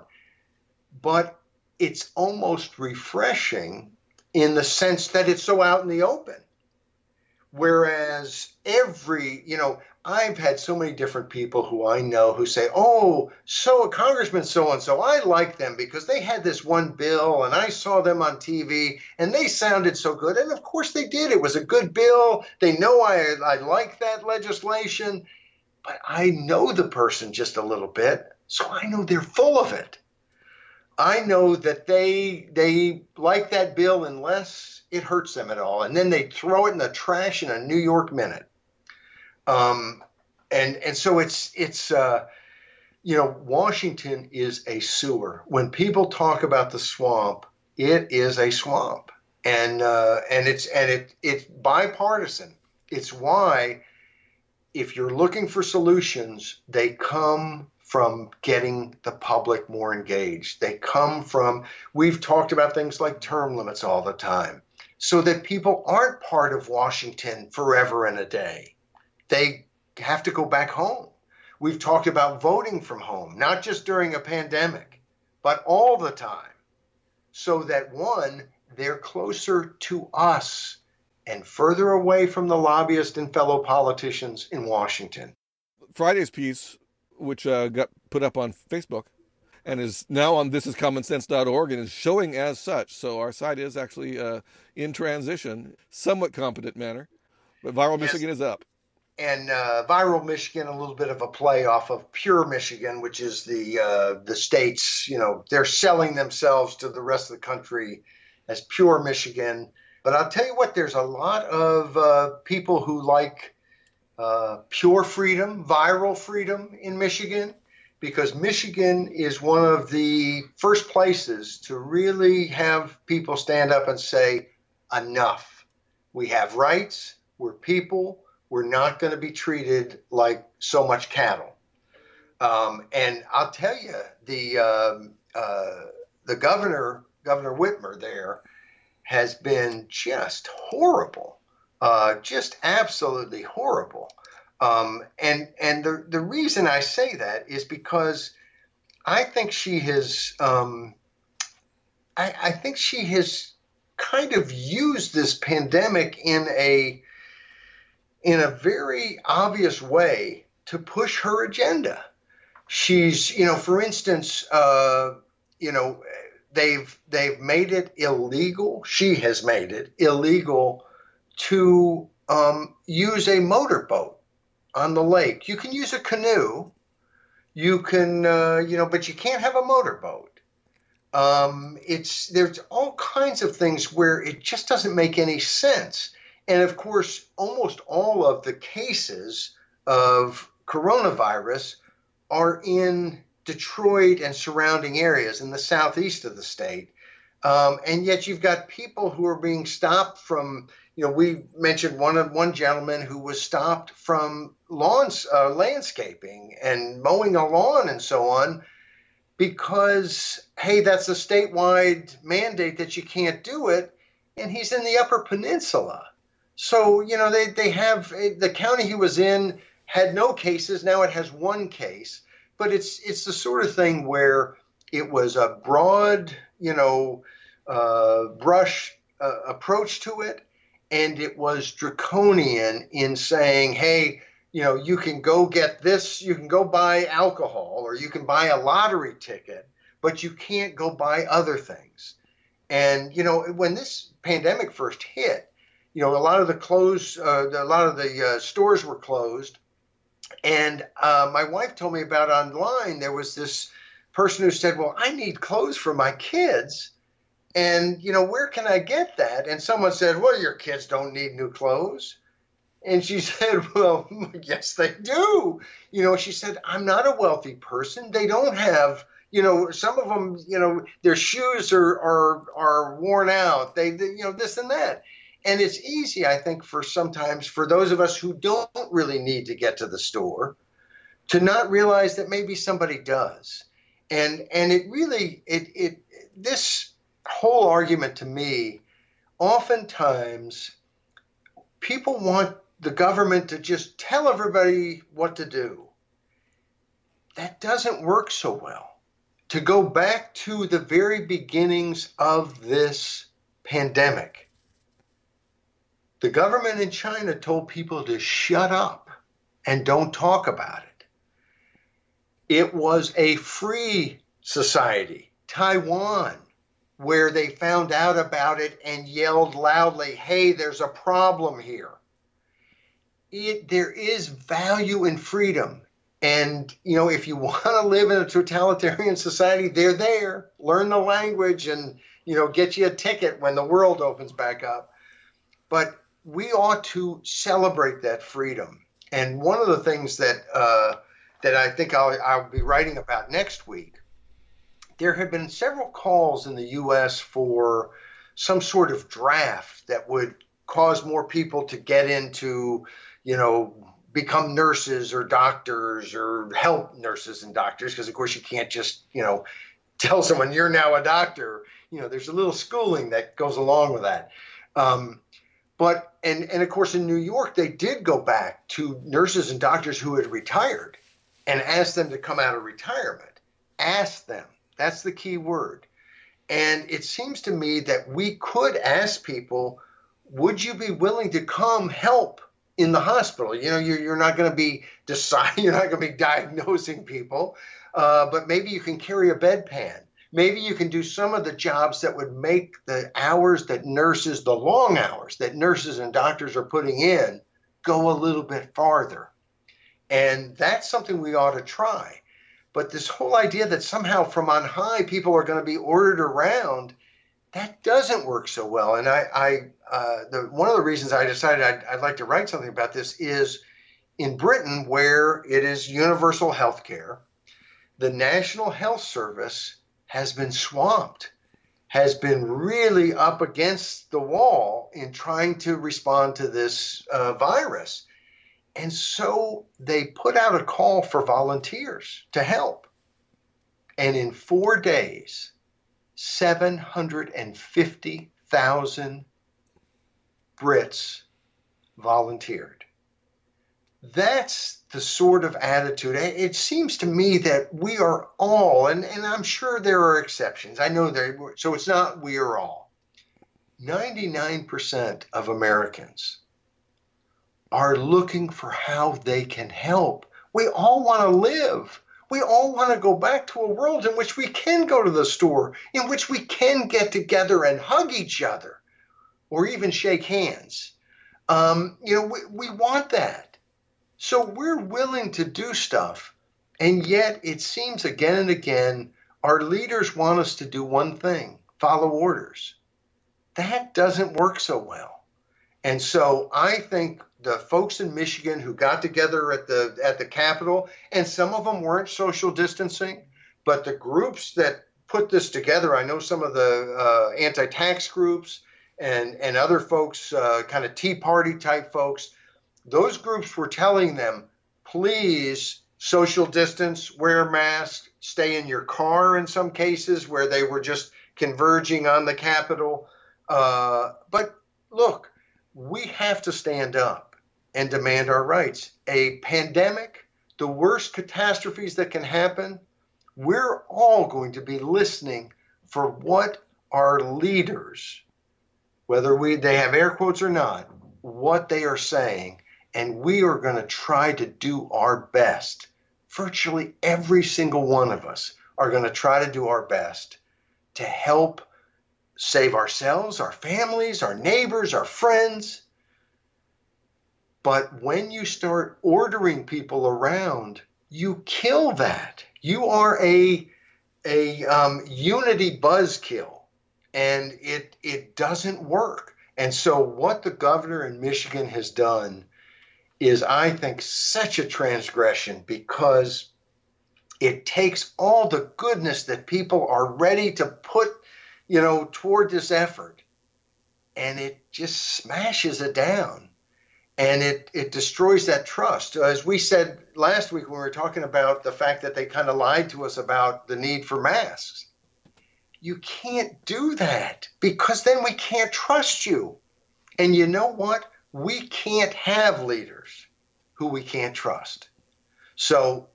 But it's almost refreshing in the sense that it's so out in the open. Whereas every, you know, I've had so many different people who I know who say, oh, so a Congressman so and so, I like them because they had this one bill and I saw them on TV and they sounded so good. And of course they did. It was a good bill. They know I, I like that legislation, but I know the person just a little bit, so I know they're full of it. I know that they they like that bill unless it hurts them at all, and then they throw it in the trash in a New York minute. Um, and and so it's it's uh, you know Washington is a sewer. When people talk about the swamp, it is a swamp, and uh, and it's and it it's bipartisan. It's why if you're looking for solutions, they come from getting the public more engaged. They come from, we've talked about things like term limits all the time, so that people aren't part of Washington forever and a day. They have to go back home. We've talked about voting from home, not just during a pandemic, but all the time, so that one, they're closer to us and further away from the lobbyists and fellow politicians in Washington. Friday's piece, which uh, got put up on Facebook and is now on thisiscommonsense.org and is showing as such. So our site is actually uh, in transition, somewhat competent manner, but Viral yes. Michigan is up. And uh, Viral Michigan, a little bit of a play off of Pure Michigan, which is the uh, the states. You know, they're selling themselves to the rest of the country as Pure Michigan but I'll tell you what, there's a lot of uh, people who like uh, pure freedom, viral freedom in Michigan, because Michigan is one of the first places to really have people stand up and say, enough. We have rights, we're people, we're not going to be treated like so much cattle. Um, and I'll tell you, the um, uh, the governor, Governor Whitmer, there has been just horrible, uh, just absolutely horrible. Um, and and the the reason I say that is because I think she has um, I, I think she has kind of used this pandemic in a in a very obvious way to push her agenda. She's, you know, for instance, uh, you know, they've they've made it illegal. She has made it illegal to um, use a motorboat on the lake. You can use a canoe. You can, uh, you know, but you can't have a motorboat. Um, it's there's all kinds of things where it just doesn't make any sense. And of course, almost all of the cases of coronavirus are in Detroit and surrounding areas in the southeast of the state. Um, and yet you've got people who are being stopped from, you know, we mentioned one one gentleman who was stopped from lawns, uh, landscaping and mowing a lawn and so on, because hey, that's a statewide mandate that you can't do it, and he's in the Upper Peninsula. So you know they they have the county he was in had no cases. Now it has one case but it's it's the sort of thing where it was a broad, you know, uh, brush uh, approach to it, and it was draconian in saying, hey, you know, you can go get this, you can go buy alcohol, or you can buy a lottery ticket, but you can't go buy other things. And you know, when this pandemic first hit, you know, a lot of the clothes, uh, a lot of the uh, stores were closed and uh, my wife told me about online. There was this person who said, "Well, I need clothes for my kids." And, you know, where can I get that? And someone said, Well, your kids don't need new clothes. And she (laughs) said, Well, yes, they do. You know, she said, I'm not a wealthy person. They don't have, you know, some of them, you know, their shoes are are, are worn out. They, they, you know, this and that and it's easy, I think, for sometimes for those of us who don't really need to get to the store to not realize that maybe somebody does. And and it really it it this whole argument to me, oftentimes people want the government to just tell everybody what to do. That doesn't work so well. To go back to the very beginnings of this pandemic, the government in China told people to shut up and don't talk about it. It was a free society, Taiwan, where they found out about it and yelled loudly, hey, there's a problem here. It, there is value in freedom. And, you know, if you (laughs) want to live in a totalitarian society, they're there. Learn the language and, you know, get you a ticket when the world opens back up. But we ought to celebrate that freedom. And one of the things that uh, that I think I'll, I'll be writing about next week, there have been several calls in the U.S. for some sort of draft that would cause more people to get into, you know, become nurses or doctors or help nurses and doctors because of course you can't just you know (laughs) tell someone you're now a doctor. You know there's a little schooling that goes along with that. Um, but and and of course in new york they did go back to nurses and doctors who had retired and asked them to come out of retirement. Ask them that's the key word and it seems to me that we could ask people would you be willing to come help in the hospital. You know, you're, you're not going to be deciding, (laughs) you're not going to be diagnosing people, uh, but maybe you can carry a bedpan. Maybe you can do some of the jobs that would make the hours that nurses, the long hours that nurses and doctors are putting in, go a little bit farther. And that's something we ought to try. But this whole idea that somehow from on high people are going to be ordered around that doesn't work so well. And I, I uh, the, one of the reasons I decided I'd, I'd, like to write something about this is in Britain, where it is universal health care, the National Health Service has been swamped, has been really up against the wall in trying to respond to this uh, virus. And so they put out a call for volunteers to help. And in four days, 750,000 Brits volunteered. That's the sort of attitude. It seems to me that we are all, and, and I'm sure there are exceptions. I know there, so it's not we are all. 99% of Americans are looking for how they can help. We all want to live. We all want to go back to a world in which we can go to the store, in which we can get together and hug each other or even shake hands. Um, you know, we, we want that. So we're willing to do stuff. And yet it seems again and again our leaders want us to do one thing follow orders. That doesn't work so well. And so I think the folks in Michigan who got together at the at the Capitol, and some of them weren't social distancing, but the groups that put this together, I know some of the uh, anti-tax groups and and other folks, uh, kind of Tea Party type folks, those groups were telling them, please social distance, wear masks, stay in your car in some cases where they were just converging on the Capitol. Uh, but look, we have to stand up and demand our rights. A pandemic, the worst catastrophes that can happen, we're all going to be listening for what our leaders, whether we they have air quotes or not, what they are saying, and we are going to try to do our best. Virtually every single one of us are going to try to do our best to help save ourselves, our families, our neighbors, our friends, but when you start ordering people around, you kill that. You are a a um, unity buzzkill, and it it doesn't work. And so, what the governor in Michigan has done is, I think, such a transgression because it takes all the goodness that people are ready to put, you know, toward this effort, and it just smashes it down and it, it destroys that trust. As we said last week when we were talking about the fact that they kind of lied to us about the need for masks, you can't do that because then we can't trust you. And you know what? We can't have leaders who we can't trust. So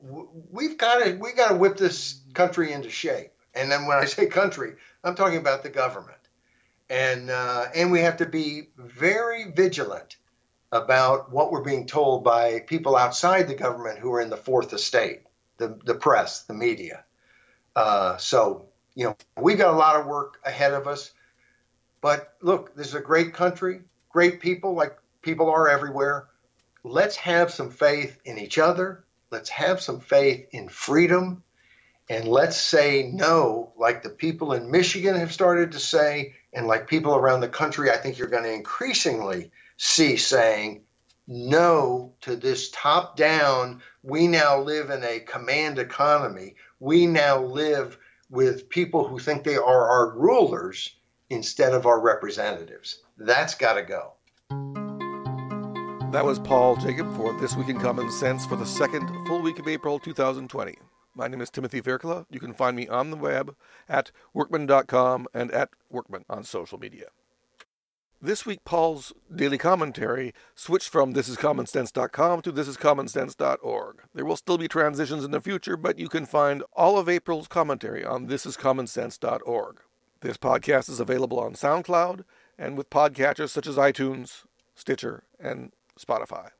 we've got to we got to whip this country into shape. And then when I say country, I'm talking about the government. And uh, and we have to be very vigilant about what we're being told by people outside the government who are in the fourth estate, the, the press, the media. Uh, so, you know, we've got a lot of work ahead of us. But look, this is a great country, great people, like people are everywhere. Let's have some faith in each other Let's have some faith in freedom and let's say no, like the people in Michigan have started to say, and like people around the country, I think you're going to increasingly see saying no to this top down. We now live in a command economy. We now live with people who think they are our rulers instead of our representatives. That's got to go. That was Paul Jacob for This Week in Common Sense for the second full week of April 2020. My name is Timothy Fairclough. You can find me on the web at workman.com and at workman on social media. This week, Paul's daily commentary switched from thisiscommonsense.com to thisiscommonsense.org. There will still be transitions in the future, but you can find all of April's commentary on thisiscommonsense.org. This podcast is available on SoundCloud and with podcatchers such as iTunes, Stitcher, and Spotify.